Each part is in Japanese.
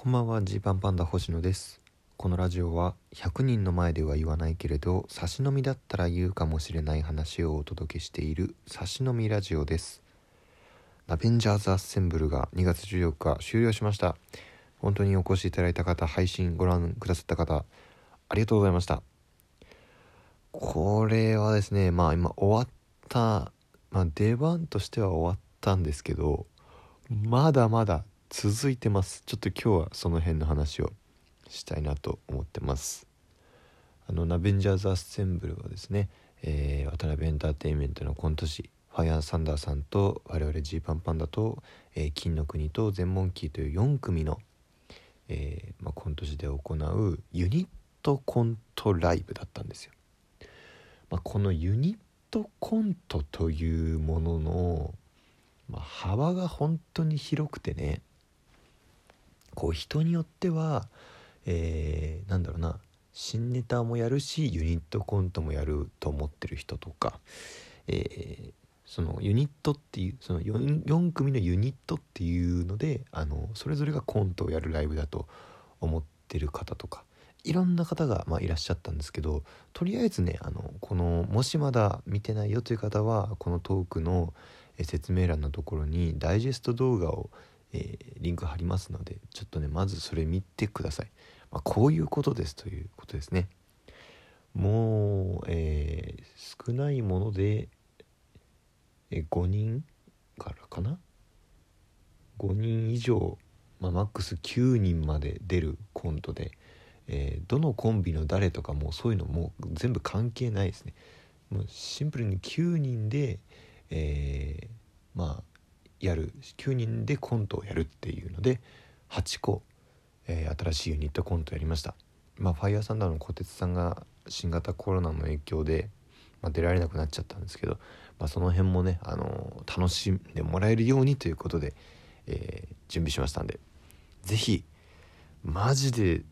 こんばんはジーパンパンダ星野です。このラジオは100人の前では言わないけれど差し飲みだったら言うかもしれない話をお届けしている差し飲みラジオです。ラベンジャーズアッセンブルが2月14日終了しました。本当にお越しいただいた方配信ご覧くださった方ありがとうございました。これはですねまあ今終わったまあ出番としては終わったんですけどまだまだ続いてます。ちょっと今日はその辺の話をしたいなと思ってます。あのナベンジャーズ・アッセンブルはですね、えー、渡辺エンターテインメントのコント師ファイアーサンダーさんと我々ジーパンパンダと、えー、金の国と全モンキーという4組の、えーまあ、コント師で行うユニットコントライブだったんですよ、まあ、このユニットコントというものの、まあ、幅が本当に広くてねこう人によっては、えー、なんだろうな新ネタもやるしユニットコントもやると思ってる人とか、えー、そのユニットっていうその 4, 4組のユニットっていうのであのそれぞれがコントをやるライブだと思ってる方とかいろんな方が、まあ、いらっしゃったんですけどとりあえずねあのこのもしまだ見てないよという方はこのトークの説明欄のところにダイジェスト動画をえー、リンク貼りますのでちょっとねまずそれ見てください、まあ、こういうことですということですね。もう、えー、少ないもので、えー、5人からかな？5人以上、まあ、マックス9人まで出るコントで、えー、どのコンビの誰とかもそういうのもう全部関係ないですね。もうシンプルに9人で、えー、まあやる9人でコントをやるっていうので8個、えー、新しいユニットコントやりました。まあファイヤーサンダーの小鉄さんが新型コロナの影響で、まあ、出られなくなっちゃったんですけど、まあ、その辺もね、あのー、楽しんでもらえるようにということで、えー、準備しましたんで。是非マジで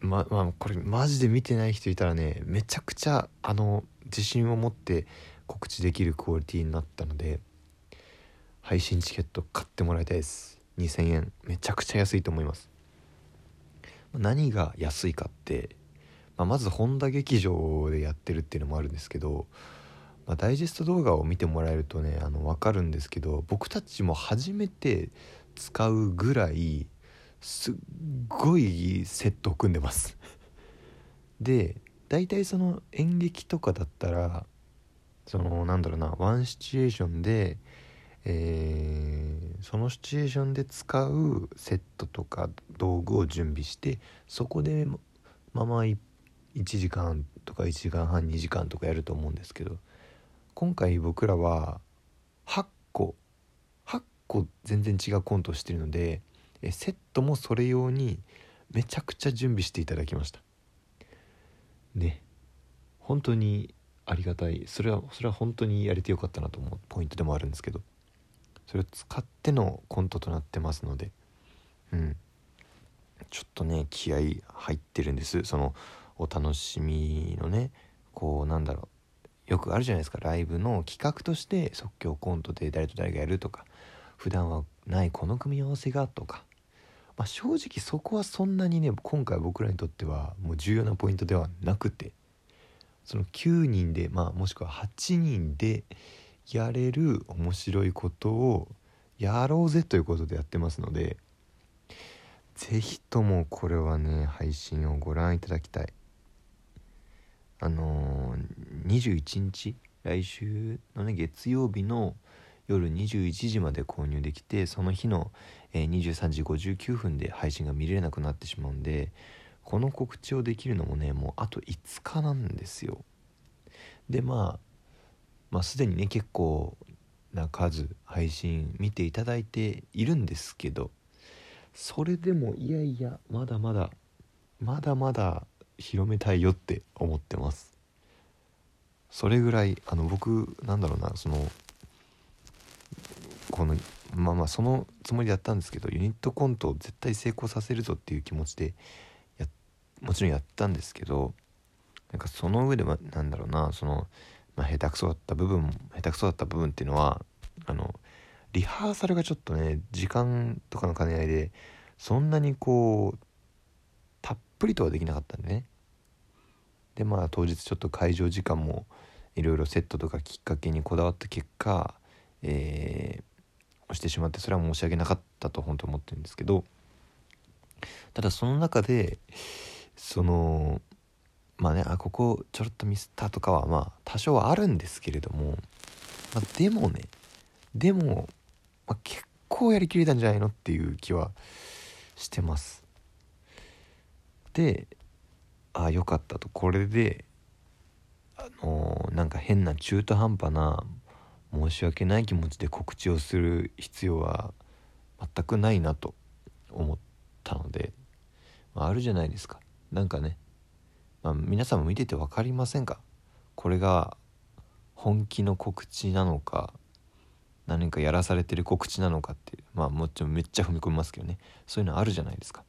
ままあこれマジで見てない人いたらねめちゃくちゃあの自信を持って告知できるクオリティになったので配信チケット買ってもらいたいです。2000円。めちゃくちゃ安いと思います。何が安いかって、まあ、まず本田劇場でやってるっていうのもあるんですけど、まあ、ダイジェスト動画を見てもらえるとねあの分かるんですけど僕たちも初めて使うぐらいすっごいセットを組んでます。で大体その演劇とかだったらそのなんだろうなワンシチュエーションでえー、そのシチュエーションで使うセットとか道具を準備してそこでまま1時間とか1時間半2時間とかやると思うんですけど今回僕らは8個8個全然違うコントをしてるのでセットもそれ用にめちゃくちゃ準備していただきました。ね。本当にありがたい。それはそれは本当にやれてよかったなと思うポイントでもあるんですけど。それを使ってのコントとなってますので。うん。ちょっとね気合入ってるんです。そのお楽しみのねこうなんだろう。よくあるじゃないですか。ライブの企画として即興コントで誰と誰がやるとか。普段はないこの組み合わせがとか、まあ、正直そこはそんなにね今回僕らにとってはもう重要なポイントではなくて。その9人で、まあ、もしくは8人でやれる面白いことをやろうぜということでやってますので是非ともこれはね配信をご覧いただきたい。あのー、21日来週のね月曜日の夜21時まで購入できてその日の、えー、23時59分で配信が見れなくなってしまうんでこの告知をできるのもねもうあと5日なんですよ。でまあまあ、すでにね結構な数配信見ていただいているんですけどそれでもいやいやまだまだまだまだ広めたいよって思ってます。それぐらいあの僕なんだろうなそのこのまあまあそのつもりでやったんですけどユニットコントを絶対成功させるぞっていう気持ちでやもちろんやったんですけどなんかその上ではなんだろうなそのまあ、下手くそだった部分下手くそだった部分っていうのはあのリハーサルがちょっとね時間とかの兼ね合いでそんなにこうたっぷりとはできなかったんでね。でまあ当日ちょっと会場時間もいろいろセットとかきっかけにこだわった結果えー、してしまってそれは申し訳なかったと本当思ってるんですけどただその中でそのまあねあここちょろっとミスったとかはまあ多少はあるんですけれども、まあ、でもねでも、まあ、結構やりきれたんじゃないのっていう気はしてます。でああよかったと。これであのー、なんか変な中途半端な申し訳ない気持ちで告知をする必要は全くないなと思ったので、まあ、あるじゃないですか。なんかねまあ、皆さんも見てて分かりませんか？これが本気の告知なのか何かやらされてる告知なのかっていうまあもちろんめっちゃ踏み込みますけどねそういうのあるじゃないですか。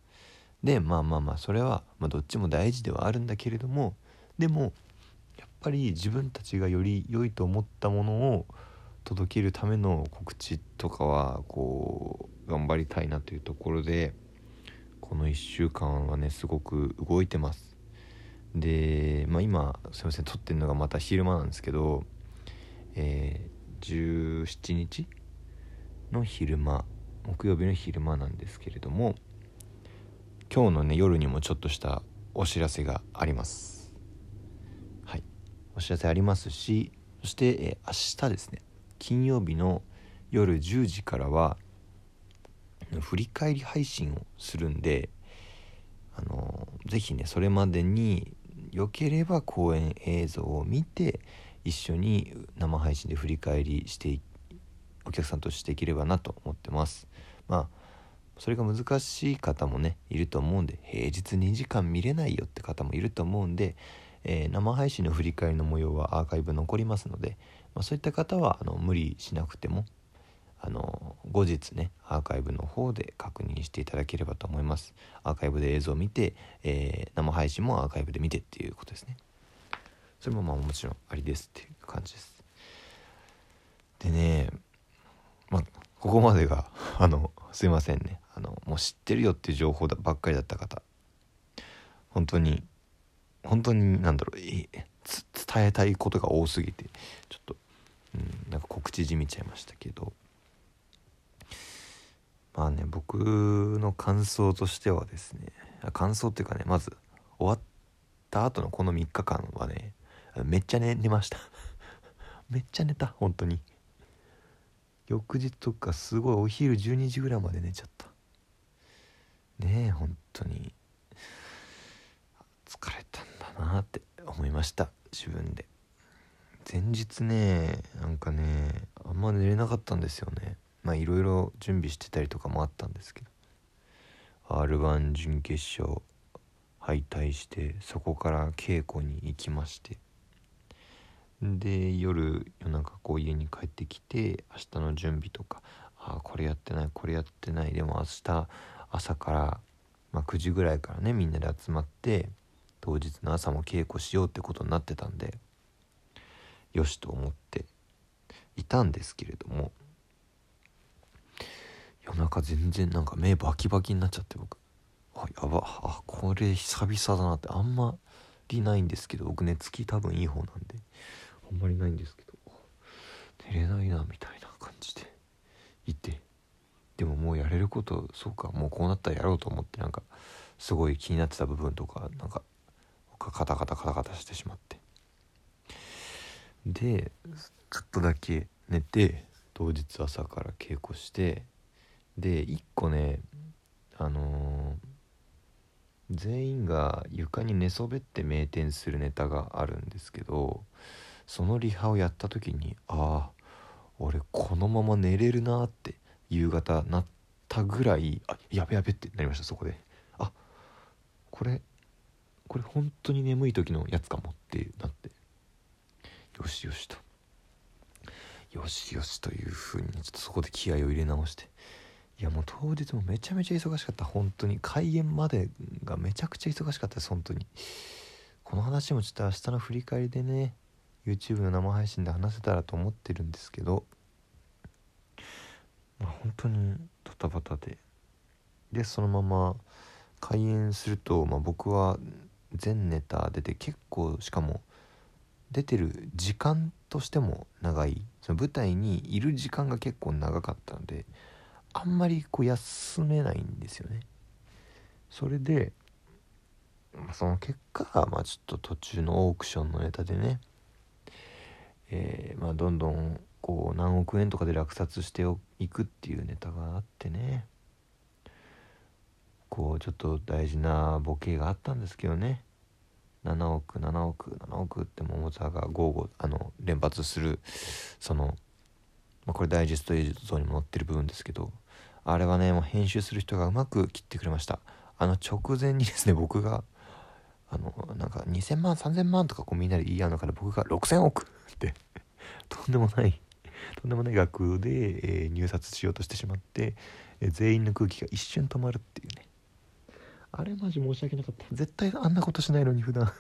でまあまあまあそれは、まあ、どっちも大事ではあるんだけれどもでもやっぱり自分たちがより良いと思ったものを届けるための告知とかはこう頑張りたいなというところでこの1週間はねすごく動いてます。で、まあ、今すいません撮ってるのがまた昼間なんですけど、えー、17日の昼間木曜日の昼間なんですけれども今日のね夜にもちょっとしたお知らせがあります。はい。お知らせありますしそして、えー、明日ですね金曜日の夜10時からは振り返り配信をするんであのー、ぜひねそれまでによければ公演映像を見て一緒に生配信で振り返りしてお客さんとしていければなと思ってます。まあそれが難しい方もねいると思うんで平日2時間見れないよって方もいると思うんで、えー、生配信の振り返りの模様はアーカイブ残りますので、まあ、そういった方はあの無理しなくてもあの後日ねアーカイブの方で確認していただければと思います。アーカイブで映像を見て、えー、生配信もアーカイブで見てっていうことですね。それもまあもちろんありですっていう感じです。でねまあここまでが あのすいませんね。あのもう知ってるよっていう情報ばっかりだった方。本当に本当に何だろう伝えたいことが多すぎてちょっと、うん、なんか告知じみちゃいましたけど。まあね僕の感想としてはですね感想っていうかねまず終わった後のこの3日間はねめっちゃ寝寝ました。めっちゃ寝た 本当に。翌日とかすごいお昼12時ぐらいまで寝ちゃった。ねえ本当に。疲れたんだなって思いました自分で。前日ねなんかねあんま寝れなかったんですよね。まあいろいろ準備してたりとかもあったんですけど r 1準決勝敗退してそこから稽古に行きましてで夜夜中こう家に帰ってきて明日の準備とかああこれやってないこれやってないでも明日朝から、まあ、9時ぐらいからねみんなで集まって当日の朝も稽古しようってことになってたんでよしと思っていたんですけれども夜中全然なんか目バキバキになっちゃって僕。あやば。あこれ久々だなって。あんまりないんですけど僕寝つき多分いい方なんで。あんまりないんですけど。寝れないなみたいな感じで。いて。でももうやれることそうか。もうこうなったらやろうと思ってなんかすごい気になってた部分とかなんかカタカタカタカタしてしまって。でちょっとだけ寝て当日朝から稽古してで1個ねあのー、全員が床に寝そべって名店するネタがあるんですけどそのリハをやった時にああ俺このまま寝れるなって夕方なったぐらいあやべやべってなりましたそこで。あこれこれ本当に眠い時のやつかもってなって。よしよしと。よしよしというふうにちょっとそこで気合を入れ直して。いやもう当日もめちゃめちゃ忙しかった本当に。開演までがめちゃくちゃ忙しかったです本当に。この話もちょっと明日の振り返りでね YouTube の生配信で話せたらと思ってるんですけど。まあ本当にドタバタで。でそのまま開演すると、まあ、僕は全ネタ出て結構しかも出てる時間としても長い。その舞台にいる時間が結構長かったので。あんまりこう休めないんですよね。それでその結果まあちょっと途中のオークションのネタでねえー、まあどんどんこう何億円とかで落札していくっていうネタがあってねこうちょっと大事なボケがあったんですけどね。7億7億7億って桃沢が豪語あの連発するその、まあ、これダイジェスト映像にも載ってる部分ですけどあれはねもう編集する人がうまく切ってくれました。あの直前にですね僕があのなんか2000万3000万とかこうみんなで言い合うのから僕が6000億ってとんでもないとんでもない額で、えー、入札しようとしてしまって、えー、全員の空気が一瞬止まるっていうね。あれマジ申し訳なかった。絶対あんなことしないのに普段。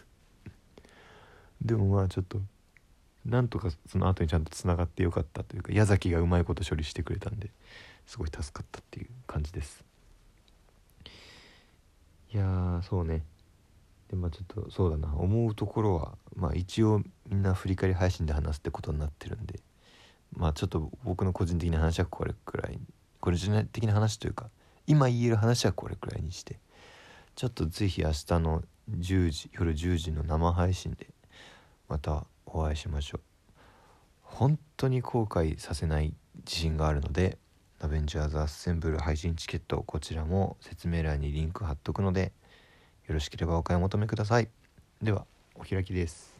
でもまあちょっとなんとかその後にちゃんとつながってよかったというか矢崎がうまいこと処理してくれたんですごい助かったっていう感じです。いやそうね。でまあちょっとそうだな。思うところはまあ一応みんな振り返り配信で話すってことになってるんでまあちょっと僕の個人的な話はこれくらい個人的な話というか今言える話はこれくらいにしてちょっと是非明日の10時夜10時の生配信でまたお会いしましょう。本当に後悔させない自信があるのでアベンジャーズアッセンブル配信チケットこちらも説明欄にリンク貼っとくのでよろしければお買い求めください。ではお開きです。